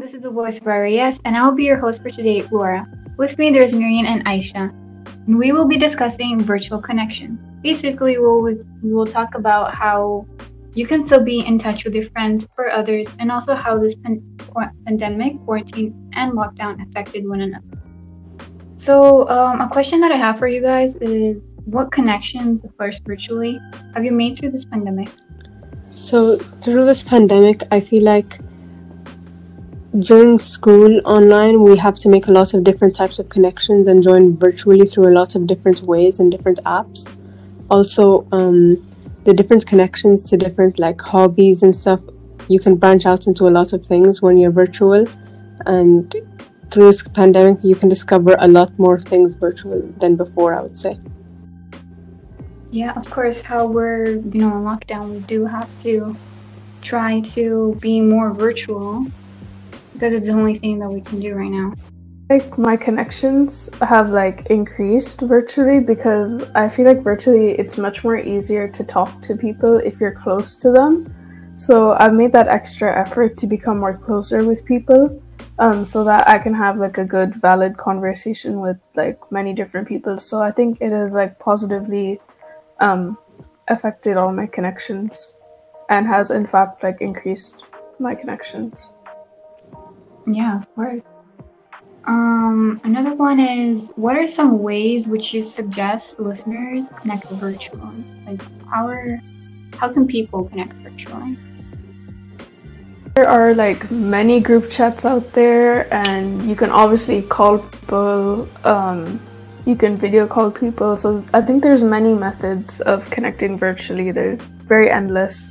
this is the voice of RVIS, and I'll be your host for today, Laura. With me, there's Noreen and Aisha, and we will be discussing virtual connection. Basically, we'll, we will talk about how you can still be in touch with your friends or others, and also how this pan- pandemic, quarantine, and lockdown affected one another. So, um, a question that I have for you guys is what connections, of course, virtually, have you made through this pandemic? So, through this pandemic, I feel like during school online, we have to make a lot of different types of connections and join virtually through a lot of different ways and different apps. Also, um, the different connections to different like hobbies and stuff, you can branch out into a lot of things when you're virtual. And through this pandemic, you can discover a lot more things virtual than before, I would say. Yeah, of course, how we're, you know, in lockdown, we do have to try to be more virtual because it's the only thing that we can do right now. Like my connections have like increased virtually because I feel like virtually it's much more easier to talk to people if you're close to them. So I've made that extra effort to become more closer with people, um, so that I can have like a good, valid conversation with like many different people. So I think it has like positively um, affected all my connections, and has in fact like increased my connections. Yeah, of course. Um, another one is what are some ways which you suggest listeners connect virtually? Like how are how can people connect virtually? There are like many group chats out there, and you can obviously call people. Um, you can video call people. So I think there's many methods of connecting virtually. They're very endless.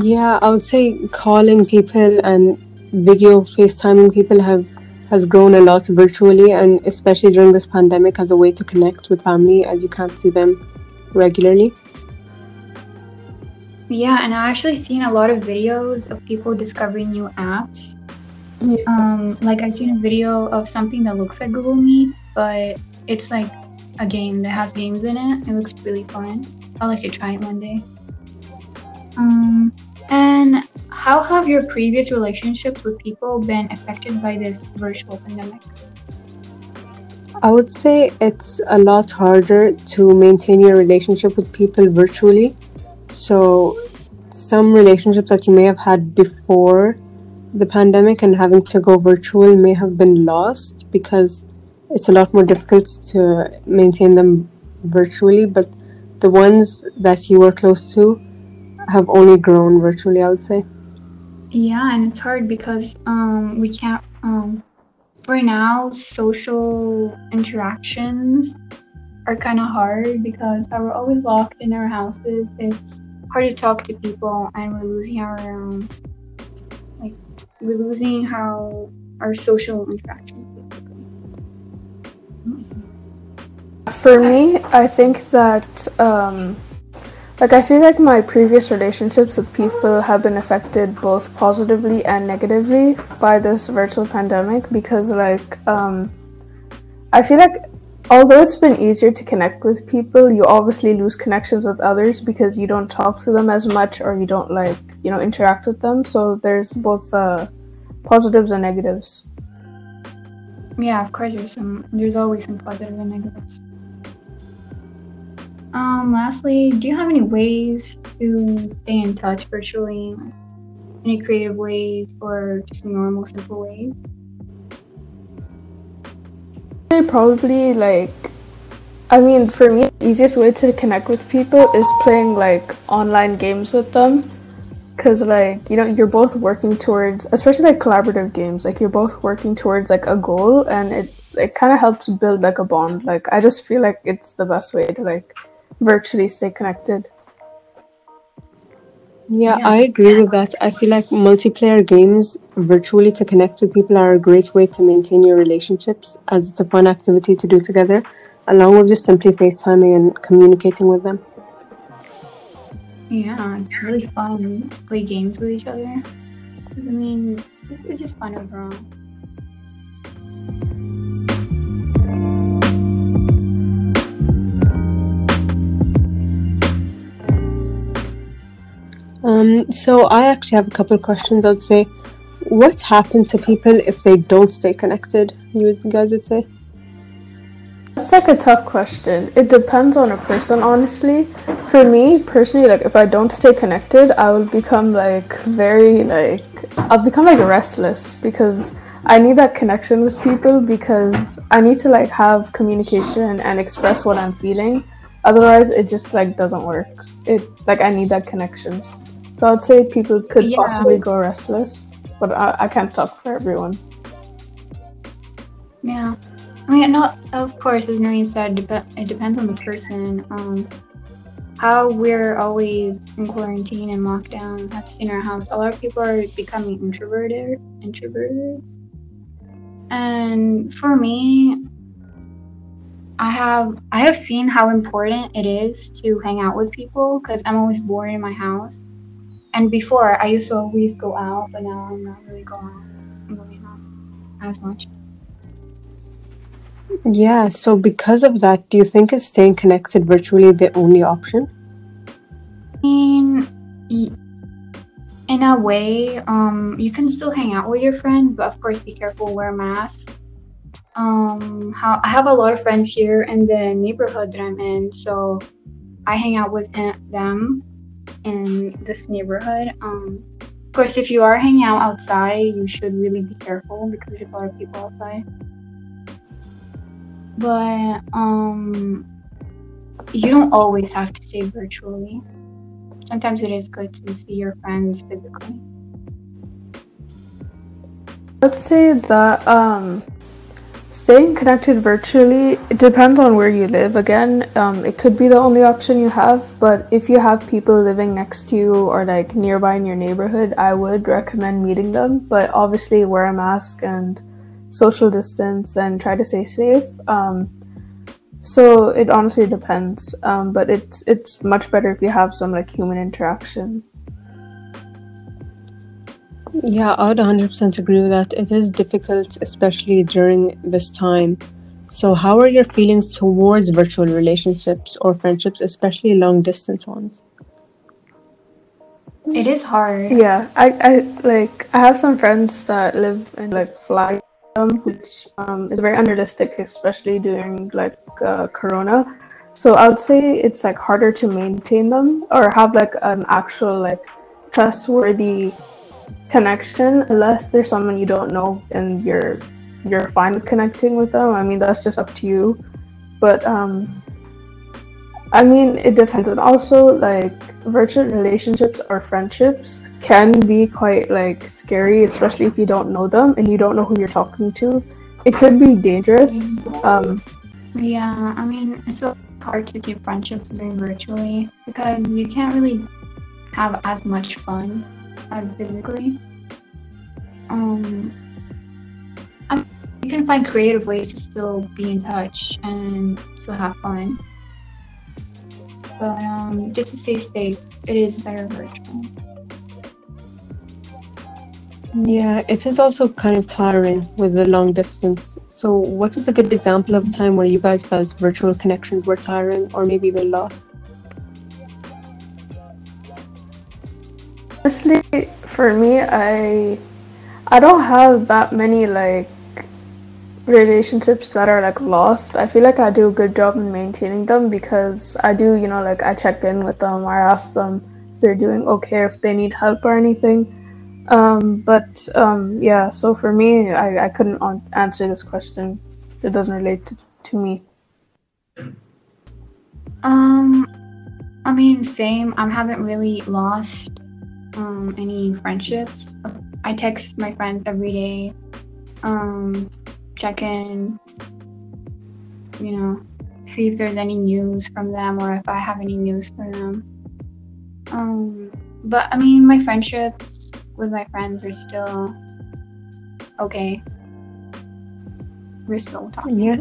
Yeah, I would say calling people and video FaceTiming people have has grown a lot virtually and especially during this pandemic as a way to connect with family as you can't see them regularly. Yeah, and I've actually seen a lot of videos of people discovering new apps. Yeah. Um, like I've seen a video of something that looks like Google Meet, but it's like a game that has games in it. It looks really fun. I'd like to try it one day. Um, how have your previous relationships with people been affected by this virtual pandemic? I would say it's a lot harder to maintain your relationship with people virtually. So, some relationships that you may have had before the pandemic and having to go virtual may have been lost because it's a lot more difficult to maintain them virtually. But the ones that you were close to have only grown virtually, I would say. Yeah, and it's hard because um, we can't. Um, right now, social interactions are kind of hard because we're always locked in our houses. It's hard to talk to people, and we're losing our um, like we're losing how our social interactions. For me, I think that um, like, I feel like my previous relationships with people have been affected both positively and negatively by this virtual pandemic because, like, um, I feel like although it's been easier to connect with people, you obviously lose connections with others because you don't talk to them as much or you don't, like, you know, interact with them. So there's both uh, positives and negatives. Yeah, of course, there's some, there's always some positive and negatives. Um, lastly, do you have any ways to stay in touch virtually? Any creative ways or just normal, simple ways? Probably like, I mean, for me, the easiest way to connect with people is playing like online games with them. Cause like you know you're both working towards, especially like collaborative games. Like you're both working towards like a goal, and it it kind of helps build like a bond. Like I just feel like it's the best way to like virtually stay connected. Yeah, yeah, I agree with that. I feel like multiplayer games virtually to connect with people are a great way to maintain your relationships as it's a fun activity to do together, along with just simply FaceTiming and communicating with them. Yeah, it's really fun to play games with each other. I mean, it's, it's just fun overall. Um, so I actually have a couple of questions. I'd say, what happens to people if they don't stay connected? You guys would say. That's like a tough question. It depends on a person, honestly. For me personally, like if I don't stay connected, I will become like very like I'll become like restless because I need that connection with people because I need to like have communication and express what I'm feeling. Otherwise, it just like doesn't work. It like I need that connection. So I'd say people could Yeah. possibly go restless, but I, I can't talk for everyone. Yeah. I mean, not of course, as Noreen said, dep- it depends on the person. Um, how we're always in quarantine and lockdown, have in our house. A lot of people are becoming introverted. Introverted. And for me, I have I have seen how important it is to hang out with people because I'm always bored in my house. And before, I used to always go out, but now I'm not really going out. I'm going out as much. Yeah, so because of that, do you think is staying connected virtually the only option? mean, y- in a way, um, you can still hang out with your friends, but of course, be careful, wear a mask. Um, how I have a lot of friends here in the neighborhood that I'm in, so I hang out with he- them in this neighborhood. Um, of course, if you are hanging out outside, you should really be careful because there's a lot of people outside. But um, you don't always have to stay virtually sometimes it is good to see your friends physically. Let's say that um, staying connected virtually it depends on where you live. Again, um, it could be the only option you have, but if you have people living next to you or like nearby in your neighborhood, I would recommend meeting them. But obviously, wear a mask and social distance and try to stay safe. Um, so it honestly depends, um, but it's it's much better if you have some like human interaction. Yeah, I would 100% agree with that. It is difficult, especially during this time. So, how are your feelings towards virtual relationships or friendships, especially long distance ones? It is hard. Yeah, I, I like I have some friends that live in like Flagg, um, which um, is very unrealistic, especially during like uh, Corona. So I would say it's like harder to maintain them or have like an actual like trustworthy connection unless there's someone you don't know and you're you're fine with connecting with them. I mean that's just up to you. But um I mean, it depends. And also, like, virtual relationships or friendships can be quite, like, scary, especially if you don't know them and you don't know who you're talking to. It could be dangerous. Um, Yeah, I mean, it's so hard to keep friendships doing virtually because you can't really have as much fun as physically. Um, I you can find creative ways to still be in touch and still have fun. But um, just to stay safe, it is better virtual. Yeah, it is also kind of tiring with the long distance. So, what is a good example of a time where you guys felt virtual connections were tiring or maybe even lost? Honestly, for me, I I don't have that many like relationships that are like lost. I feel like I do a good job in maintaining them because I do, you know, like I check in with them, I ask them if they're doing okay, if they need help or anything. Um, but um, yeah, so for me, I, I couldn't an- answer this question. It doesn't relate to, to me. Um, I mean, same. I haven't really lost um any friendships. I text my friends every day, um, check in, you know, see if there's any news from them or if I have any news for them. Um, but I mean, my friendships with my friends are still okay. We're still talking. Yeah.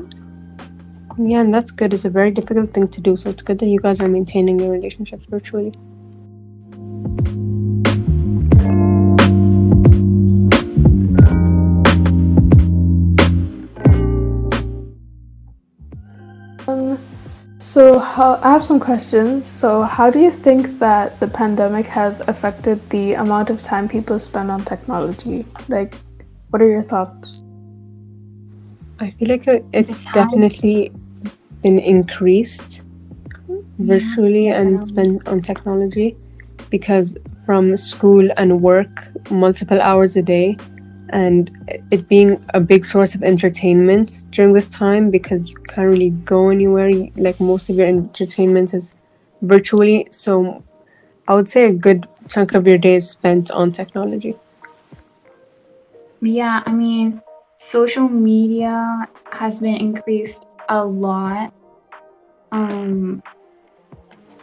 Yeah, and that's good. It's a very difficult thing to do. So, it's good that you guys are maintaining your relationships virtually. How, I have some questions. So, how do you think that the pandemic has affected the amount of time people spend on technology? Like, what are your thoughts? I feel like uh, it's definitely been increased mm-hmm. virtually and spent on technology because from school and work multiple hours a day and it being a big source of entertainment during this time because you can't really go anywhere. Like most of your entertainment is virtually so i would say a good chunk of your day is spent on technology. Yeah i mean social media has been increased a lot um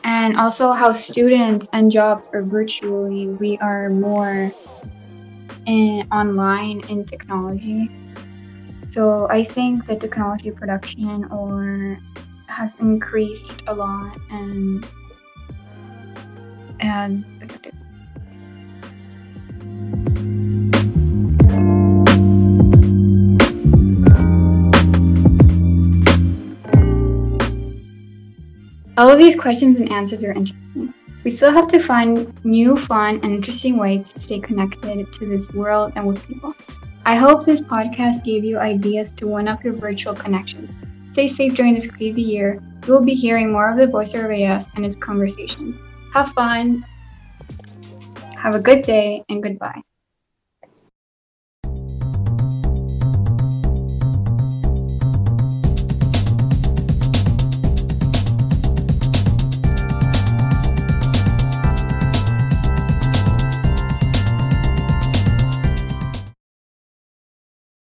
and also how students and jobs are virtually we are more in online in technology. So I think the technology production or has increased a lot and and all of these questions and answers are interesting. We still have to find new, fun, and interesting ways to stay connected to this world and with people. I hope this podcast gave you ideas to one up your virtual connections. Stay safe during this crazy year. You will be hearing more of the voice of RVIS and its conversations. Have fun, have a good day, and goodbye.